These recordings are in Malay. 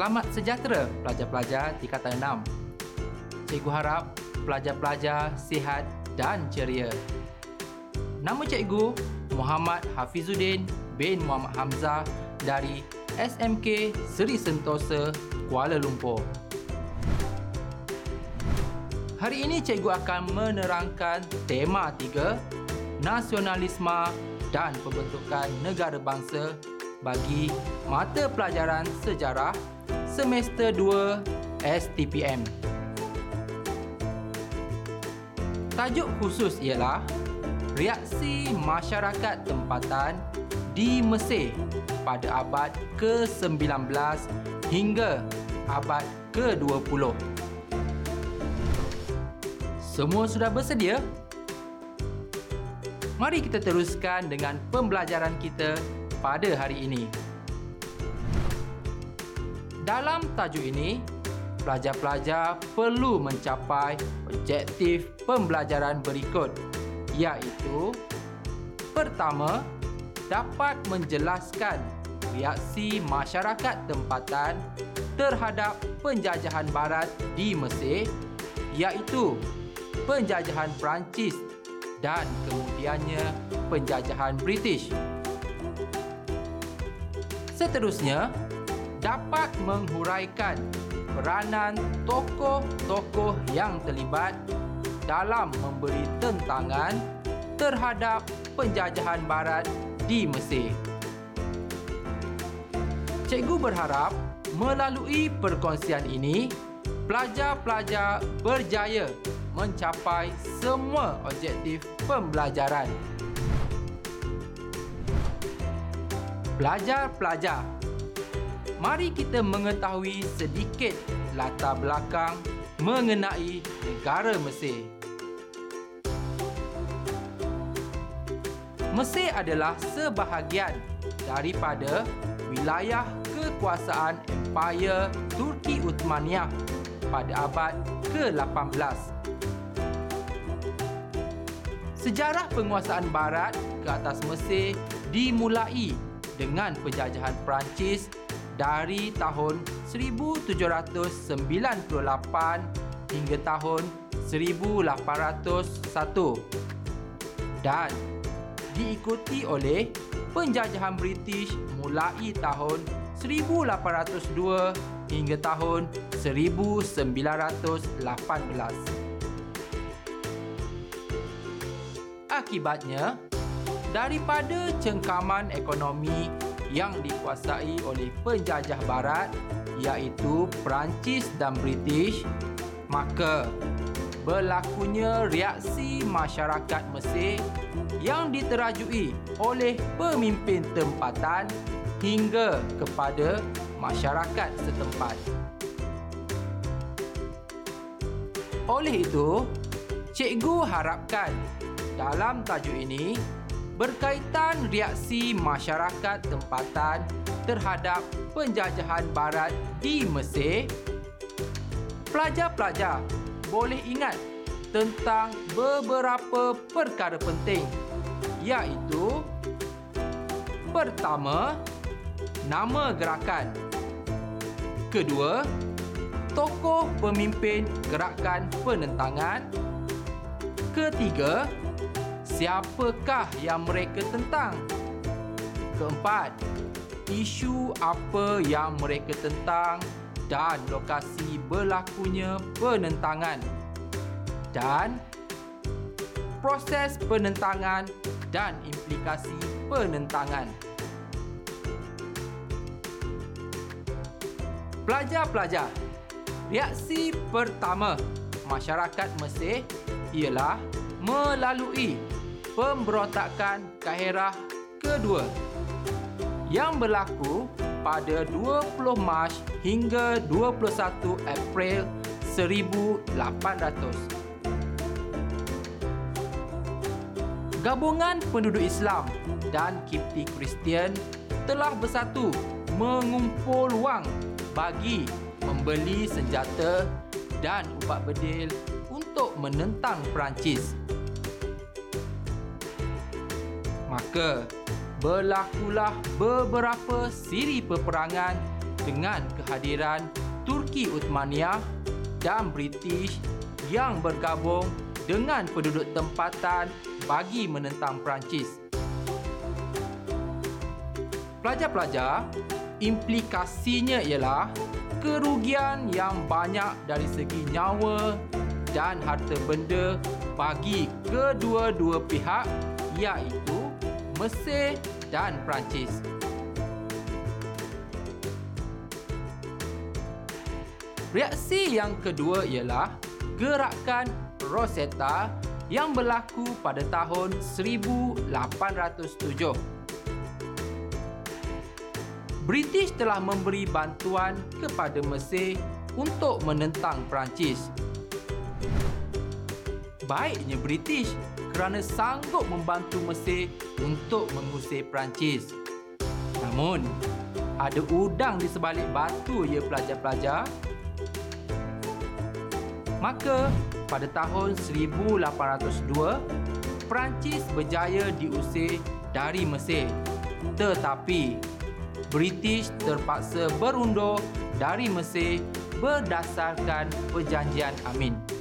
Selamat sejahtera pelajar-pelajar tingkatan 6. Cikgu harap pelajar-pelajar sihat dan ceria. Nama cikgu Muhammad Hafizuddin bin Muhammad Hamzah dari SMK Seri Sentosa, Kuala Lumpur. Hari ini cikgu akan menerangkan tema 3 Nasionalisme dan Pembentukan Negara Bangsa bagi mata pelajaran sejarah semester 2 STPM. Tajuk khusus ialah Reaksi Masyarakat Tempatan di Mesir pada abad ke-19 hingga abad ke-20. Semua sudah bersedia? Mari kita teruskan dengan pembelajaran kita pada hari ini. Dalam tajuk ini, pelajar-pelajar perlu mencapai objektif pembelajaran berikut iaitu Pertama, dapat menjelaskan reaksi masyarakat tempatan terhadap penjajahan barat di Mesir iaitu penjajahan Perancis dan kemudiannya penjajahan British. Seterusnya, dapat menghuraikan peranan tokoh-tokoh yang terlibat dalam memberi tentangan terhadap penjajahan barat di Mesir. Cikgu berharap melalui perkongsian ini, pelajar-pelajar berjaya mencapai semua objektif pembelajaran. Pelajar-pelajar, mari kita mengetahui sedikit latar belakang mengenai negara Mesir. Mesir adalah sebahagian daripada wilayah kekuasaan Empire Turki Uthmaniyah pada abad ke-18. Sejarah penguasaan barat ke atas Mesir dimulai dengan penjajahan Perancis dari tahun 1798 hingga tahun 1801 dan diikuti oleh penjajahan British mulai tahun 1802 hingga tahun 1918. Akibatnya, daripada cengkaman ekonomi yang dikuasai oleh penjajah barat iaitu Perancis dan British, maka berlakunya reaksi masyarakat Mesir yang diterajui oleh pemimpin tempatan hingga kepada masyarakat setempat. Oleh itu, cikgu harapkan dalam tajuk ini berkaitan reaksi masyarakat tempatan terhadap penjajahan barat di Mesir. Pelajar-pelajar boleh ingat tentang beberapa perkara penting iaitu pertama nama gerakan kedua tokoh pemimpin gerakan penentangan ketiga siapakah yang mereka tentang? Keempat, isu apa yang mereka tentang dan lokasi berlakunya penentangan. Dan proses penentangan dan implikasi penentangan. Pelajar-pelajar, reaksi pertama masyarakat Mesir ialah melalui pemberontakan Kaherah kedua yang berlaku pada 20 Mac hingga 21 April 1800. Gabungan penduduk Islam dan Kipti Kristian telah bersatu mengumpul wang bagi membeli senjata dan ubat bedil untuk menentang Perancis maka berlakulah beberapa siri peperangan dengan kehadiran Turki Uthmaniyah dan British yang bergabung dengan penduduk tempatan bagi menentang Perancis. Pelajar-pelajar, implikasinya ialah kerugian yang banyak dari segi nyawa dan harta benda bagi kedua-dua pihak iaitu Mesir dan Perancis. Reaksi yang kedua ialah gerakan Rosetta yang berlaku pada tahun 1807. British telah memberi bantuan kepada Mesir untuk menentang Perancis. Baiknya British kerana sanggup membantu Mesir untuk mengusir Perancis. Namun, ada udang di sebalik batu ya pelajar-pelajar Maka pada tahun 1802 Perancis berjaya diusir dari Mesir. Tetapi British terpaksa berundur dari Mesir berdasarkan perjanjian Amin.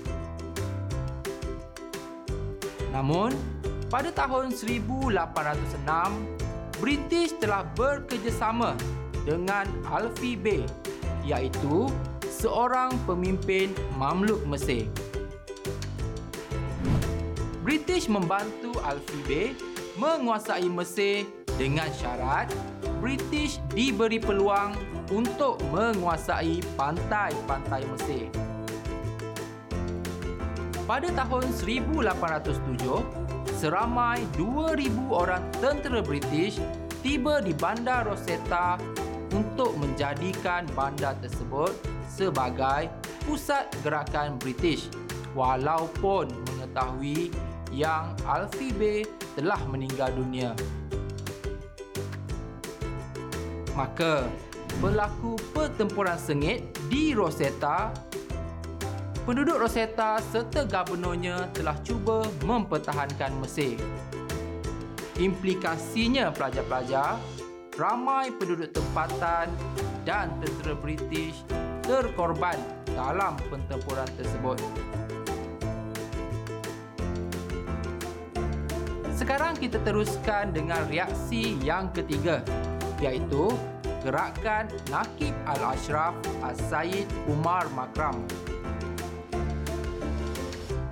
Namun pada tahun 1806 British telah bekerjasama dengan Alfie Bay iaitu seorang pemimpin Mamluk Mesir. British membantu Alfie menguasai Mesir dengan syarat British diberi peluang untuk menguasai pantai-pantai Mesir. Pada tahun 1807, seramai 2,000 orang tentera British tiba di bandar Rosetta untuk menjadikan bandar tersebut sebagai pusat gerakan British walaupun mengetahui yang Alfie Bay telah meninggal dunia. Maka berlaku pertempuran sengit di Rosetta. Penduduk Rosetta serta gubernurnya telah cuba mempertahankan Mesir. Implikasinya pelajar-pelajar, ramai penduduk tempatan dan tentera British terkorban dalam pertempuran tersebut. Sekarang kita teruskan dengan reaksi yang ketiga iaitu gerakan Nakib Al-Ashraf As-Sayyid Umar Makram.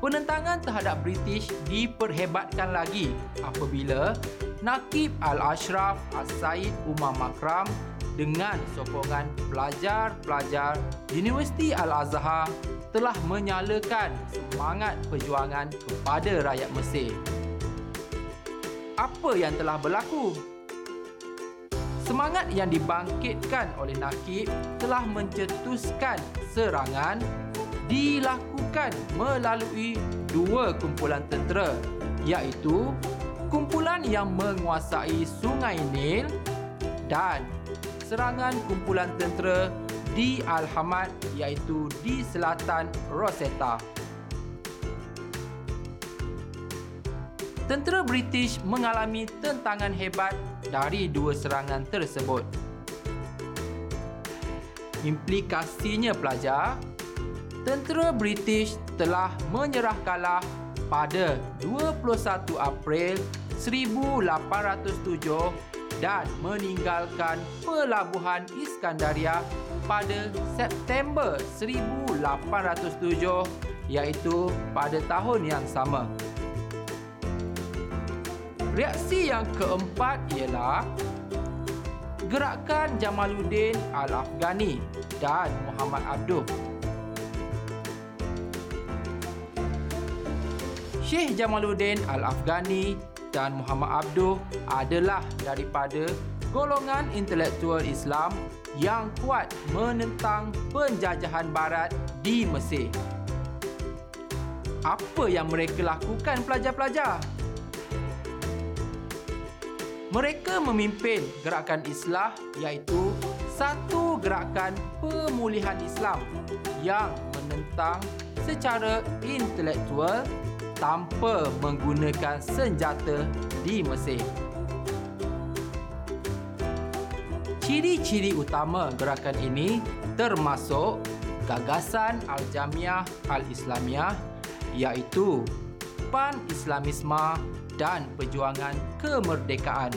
Penentangan terhadap British diperhebatkan lagi apabila Nakib Al-Ashraf As-Sayyid Umar Makram dengan sokongan pelajar-pelajar Universiti Al-Azhar telah menyalakan semangat perjuangan kepada rakyat Mesir. Apa yang telah berlaku? Semangat yang dibangkitkan oleh Nakib telah mencetuskan serangan dilakukan melalui dua kumpulan tentera iaitu kumpulan yang menguasai Sungai Nil dan serangan kumpulan tentera di Al-Hamad iaitu di selatan Rosetta. Tentera British mengalami tentangan hebat dari dua serangan tersebut. Implikasinya pelajar, tentera British telah menyerah kalah pada 21 April 1807 dan meninggalkan pelabuhan Iskandaria pada September 1807 iaitu pada tahun yang sama. Reaksi yang keempat ialah gerakan Jamaluddin Al-Afghani dan Muhammad Abduh. Syekh Jamaluddin Al-Afghani dan Muhammad Abduh adalah daripada golongan intelektual Islam yang kuat menentang penjajahan barat di Mesir. Apa yang mereka lakukan pelajar-pelajar? Mereka memimpin gerakan Islah iaitu satu gerakan pemulihan Islam yang menentang secara intelektual tanpa menggunakan senjata di Mesir. Ciri-ciri utama gerakan ini termasuk gagasan Al-Jamiah Al-Islamiyah iaitu pan-Islamisme dan perjuangan kemerdekaan.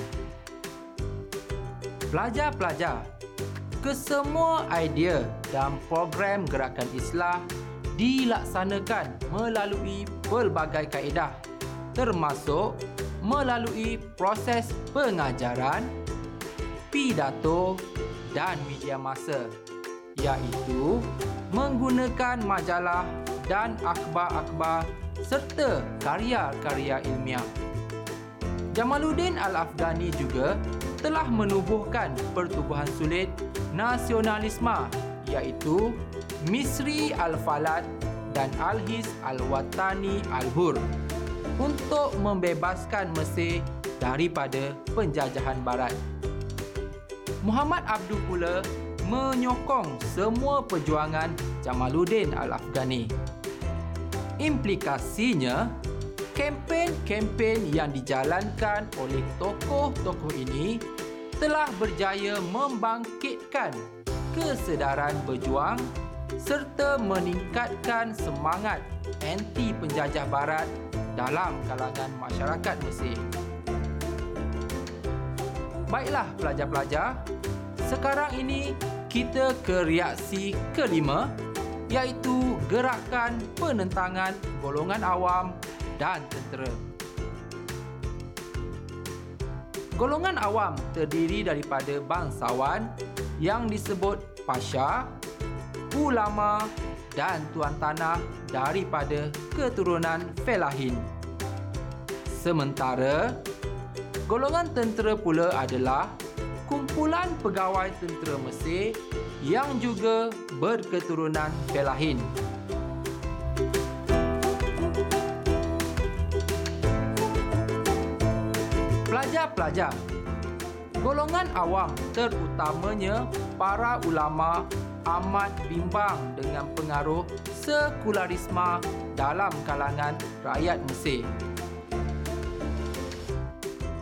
Pelajar-pelajar, kesemua idea dan program gerakan Islah dilaksanakan melalui pelbagai kaedah termasuk melalui proses pengajaran, pidato dan media masa iaitu menggunakan majalah dan akhbar-akhbar serta karya-karya ilmiah. Jamaluddin Al-Afghani juga telah menubuhkan pertubuhan sulit nasionalisme iaitu Misri Al-Falad dan Al-His Al-Watani Al-Hur untuk membebaskan Mesir daripada penjajahan barat. Muhammad Abdul pula menyokong semua perjuangan Jamaluddin Al-Afghani. Implikasinya, kempen-kempen yang dijalankan oleh tokoh-tokoh ini telah berjaya membangkitkan kesedaran berjuang serta meningkatkan semangat anti penjajah barat dalam kalangan masyarakat Mesir. Baiklah pelajar-pelajar, sekarang ini kita ke reaksi kelima iaitu gerakan penentangan golongan awam dan tentera. Golongan awam terdiri daripada bangsawan yang disebut pasha, ulama dan tuan tanah daripada keturunan Felahin. Sementara, golongan tentera pula adalah kumpulan pegawai tentera Mesir yang juga berketurunan Felahin. Pelajar-pelajar, golongan awam terutamanya para ulama amat bimbang dengan pengaruh sekularisme dalam kalangan rakyat Mesir.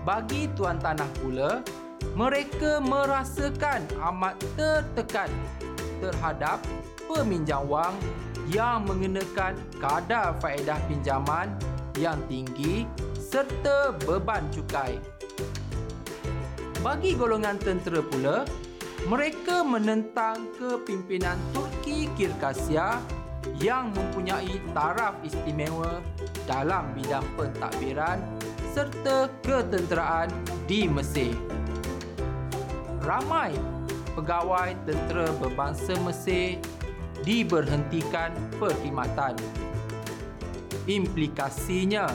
Bagi tuan tanah pula, mereka merasakan amat tertekan terhadap peminjam wang yang mengenakan kadar faedah pinjaman yang tinggi serta beban cukai. Bagi golongan tentera pula, mereka menentang kepimpinan Turki Kirkasia yang mempunyai taraf istimewa dalam bidang pentadbiran serta ketenteraan di Mesir ramai pegawai tentera berbangsa Mesir diberhentikan perkhidmatan. Implikasinya,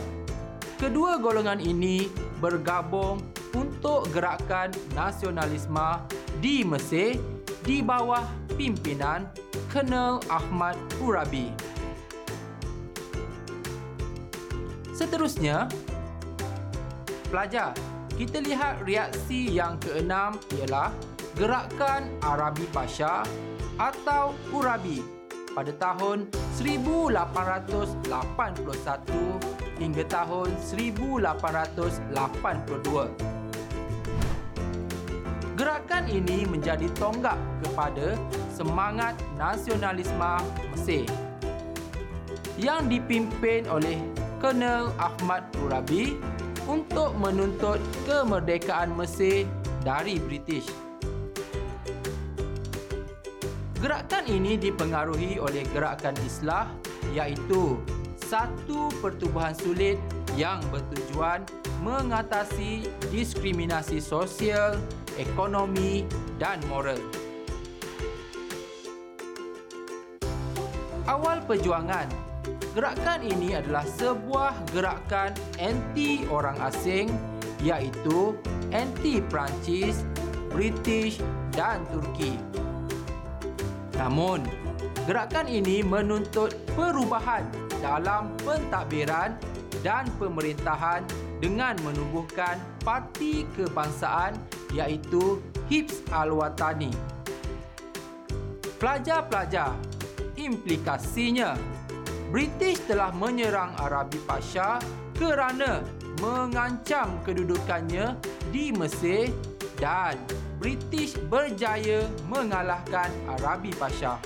kedua golongan ini bergabung untuk gerakan nasionalisme di Mesir di bawah pimpinan Colonel Ahmad Urabi. Seterusnya, pelajar kita lihat reaksi yang keenam ialah gerakan Arabi Pasha atau Urabi pada tahun 1881 hingga tahun 1882. Gerakan ini menjadi tonggak kepada semangat nasionalisme Mesir yang dipimpin oleh Colonel Ahmad Urabi untuk menuntut kemerdekaan Mesir dari British. Gerakan ini dipengaruhi oleh gerakan Islah iaitu satu pertubuhan sulit yang bertujuan mengatasi diskriminasi sosial, ekonomi dan moral. Awal perjuangan Gerakan ini adalah sebuah gerakan anti orang asing iaitu anti Perancis, British dan Turki. Namun, gerakan ini menuntut perubahan dalam pentadbiran dan pemerintahan dengan menubuhkan parti kebangsaan iaitu Hibs Al-Watani. Pelajar-pelajar, implikasinya British telah menyerang Arabi Pasha kerana mengancam kedudukannya di Mesir dan British berjaya mengalahkan Arabi Pasha.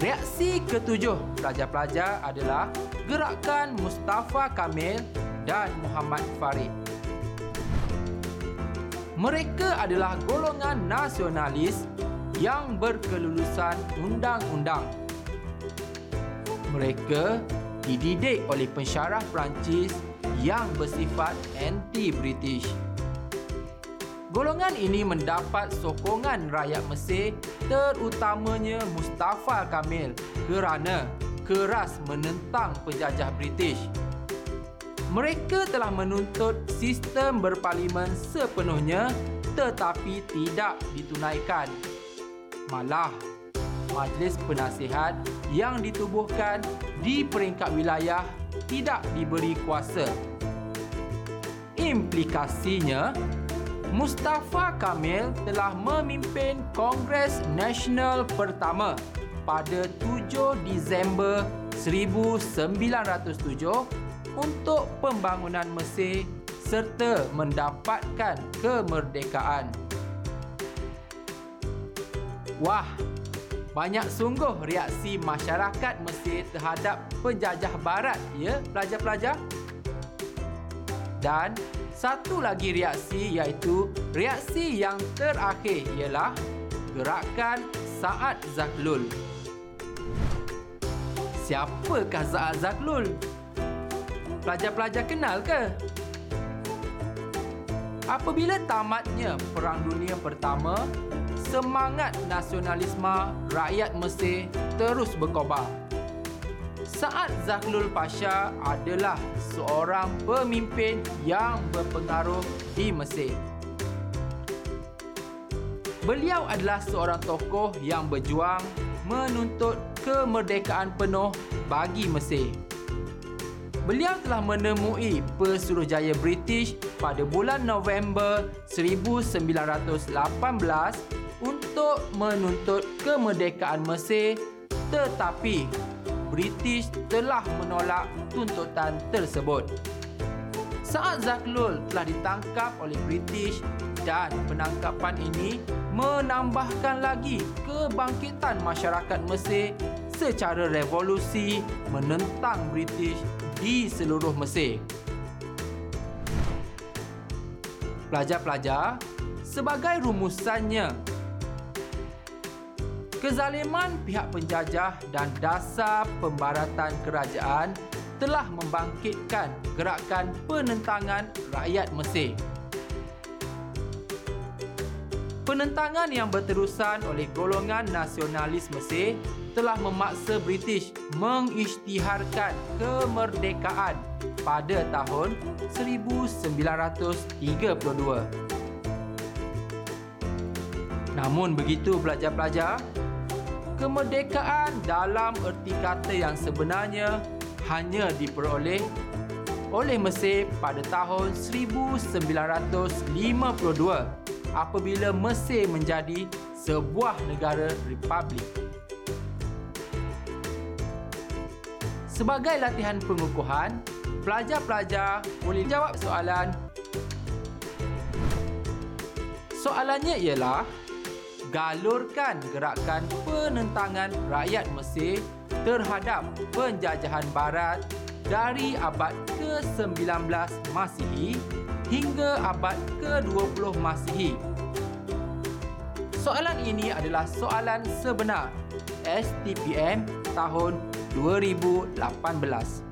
Reaksi ketujuh pelajar-pelajar adalah gerakan Mustafa Kamil dan Muhammad Farid. Mereka adalah golongan nasionalis yang berkelulusan undang-undang. Mereka dididik oleh pensyarah Perancis yang bersifat anti-British. Golongan ini mendapat sokongan rakyat Mesir terutamanya Mustafa Kamil kerana keras menentang penjajah British. Mereka telah menuntut sistem berparlimen sepenuhnya tetapi tidak ditunaikan. Malah, majlis penasihat yang ditubuhkan di peringkat wilayah tidak diberi kuasa. Implikasinya, Mustafa Kamil telah memimpin Kongres Nasional pertama pada 7 Disember 1907 untuk pembangunan Mesir serta mendapatkan kemerdekaan. Wah, banyak sungguh reaksi masyarakat Mesir terhadap penjajah barat ya pelajar-pelajar. Dan satu lagi reaksi iaitu reaksi yang terakhir ialah gerakan Saad Zaklul. Siapakah Saad Zaklul? Pelajar-pelajar kenal ke? Apabila tamatnya Perang Dunia Pertama, semangat nasionalisme rakyat Mesir terus berkobar. Saat Zahlul Pasha adalah seorang pemimpin yang berpengaruh di Mesir. Beliau adalah seorang tokoh yang berjuang menuntut kemerdekaan penuh bagi Mesir. Beliau telah menemui Pesuruhjaya British pada bulan November 1918 untuk menuntut kemerdekaan Mesir tetapi British telah menolak tuntutan tersebut. Saat Zaklul telah ditangkap oleh British dan penangkapan ini menambahkan lagi kebangkitan masyarakat Mesir secara revolusi menentang British di seluruh Mesir. Pelajar-pelajar, sebagai rumusannya, Kezaliman pihak penjajah dan dasar pembaratan kerajaan telah membangkitkan gerakan penentangan rakyat Mesir. Penentangan yang berterusan oleh golongan nasionalis Mesir telah memaksa British mengisytiharkan kemerdekaan pada tahun 1932. Namun begitu pelajar-pelajar, kemerdekaan dalam erti kata yang sebenarnya hanya diperoleh oleh Mesir pada tahun 1952 apabila Mesir menjadi sebuah negara republik. Sebagai latihan pengukuhan, pelajar-pelajar boleh jawab soalan. Soalannya ialah, galurkan gerakan penentangan rakyat Mesir terhadap penjajahan barat dari abad ke-19 Masihi hingga abad ke-20 Masihi. Soalan ini adalah soalan sebenar STPM tahun 2018.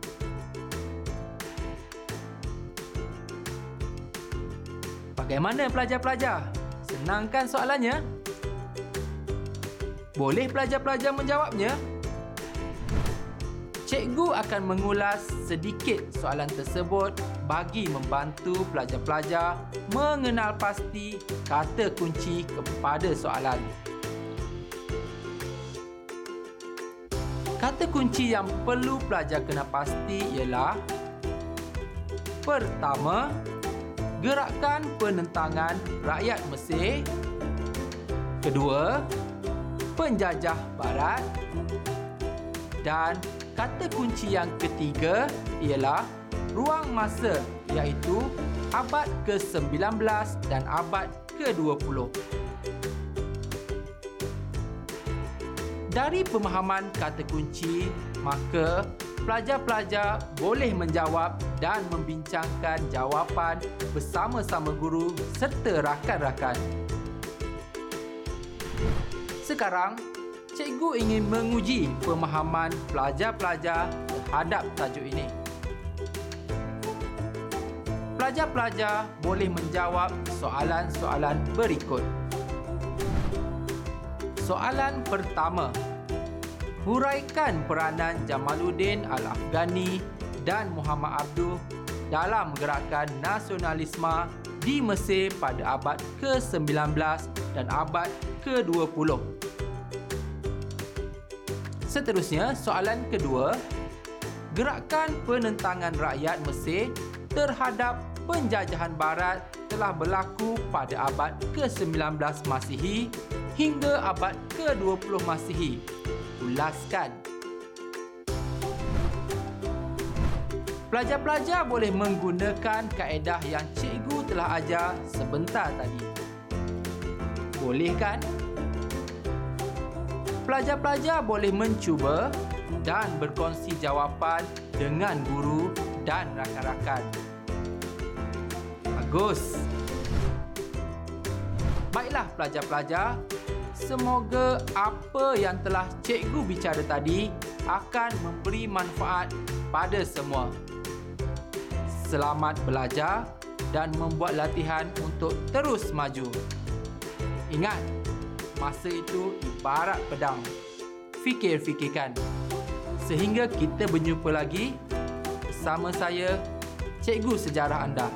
Bagaimana pelajar-pelajar? Senangkan soalannya? Boleh pelajar-pelajar menjawabnya? Cikgu akan mengulas sedikit soalan tersebut bagi membantu pelajar-pelajar mengenal pasti kata kunci kepada soalan. Kata kunci yang perlu pelajar kena pasti ialah Pertama, gerakan penentangan rakyat Mesir. Kedua, penjajah barat dan kata kunci yang ketiga ialah ruang masa iaitu abad ke-19 dan abad ke-20. Dari pemahaman kata kunci, maka pelajar-pelajar boleh menjawab dan membincangkan jawapan bersama-sama guru serta rakan-rakan. Sekarang, cikgu ingin menguji pemahaman pelajar-pelajar terhadap tajuk ini. Pelajar-pelajar boleh menjawab soalan-soalan berikut. Soalan pertama. Huraikan peranan Jamaluddin Al-Afghani dan Muhammad Abduh dalam gerakan nasionalisme di Mesir pada abad ke-19 dan abad ke-20. Seterusnya, soalan kedua. Gerakan penentangan rakyat Mesir terhadap penjajahan barat telah berlaku pada abad ke-19 Masihi hingga abad ke-20 Masihi. Ulaskan. Pelajar-pelajar boleh menggunakan kaedah yang cikgu telah ajar sebentar tadi. Boleh kan? pelajar-pelajar boleh mencuba dan berkongsi jawapan dengan guru dan rakan-rakan. Bagus. Baiklah pelajar-pelajar, semoga apa yang telah cikgu bicara tadi akan memberi manfaat pada semua. Selamat belajar dan membuat latihan untuk terus maju. Ingat, masa itu ibarat pedang. Fikir-fikirkan. Sehingga kita berjumpa lagi bersama saya, Cikgu Sejarah Anda.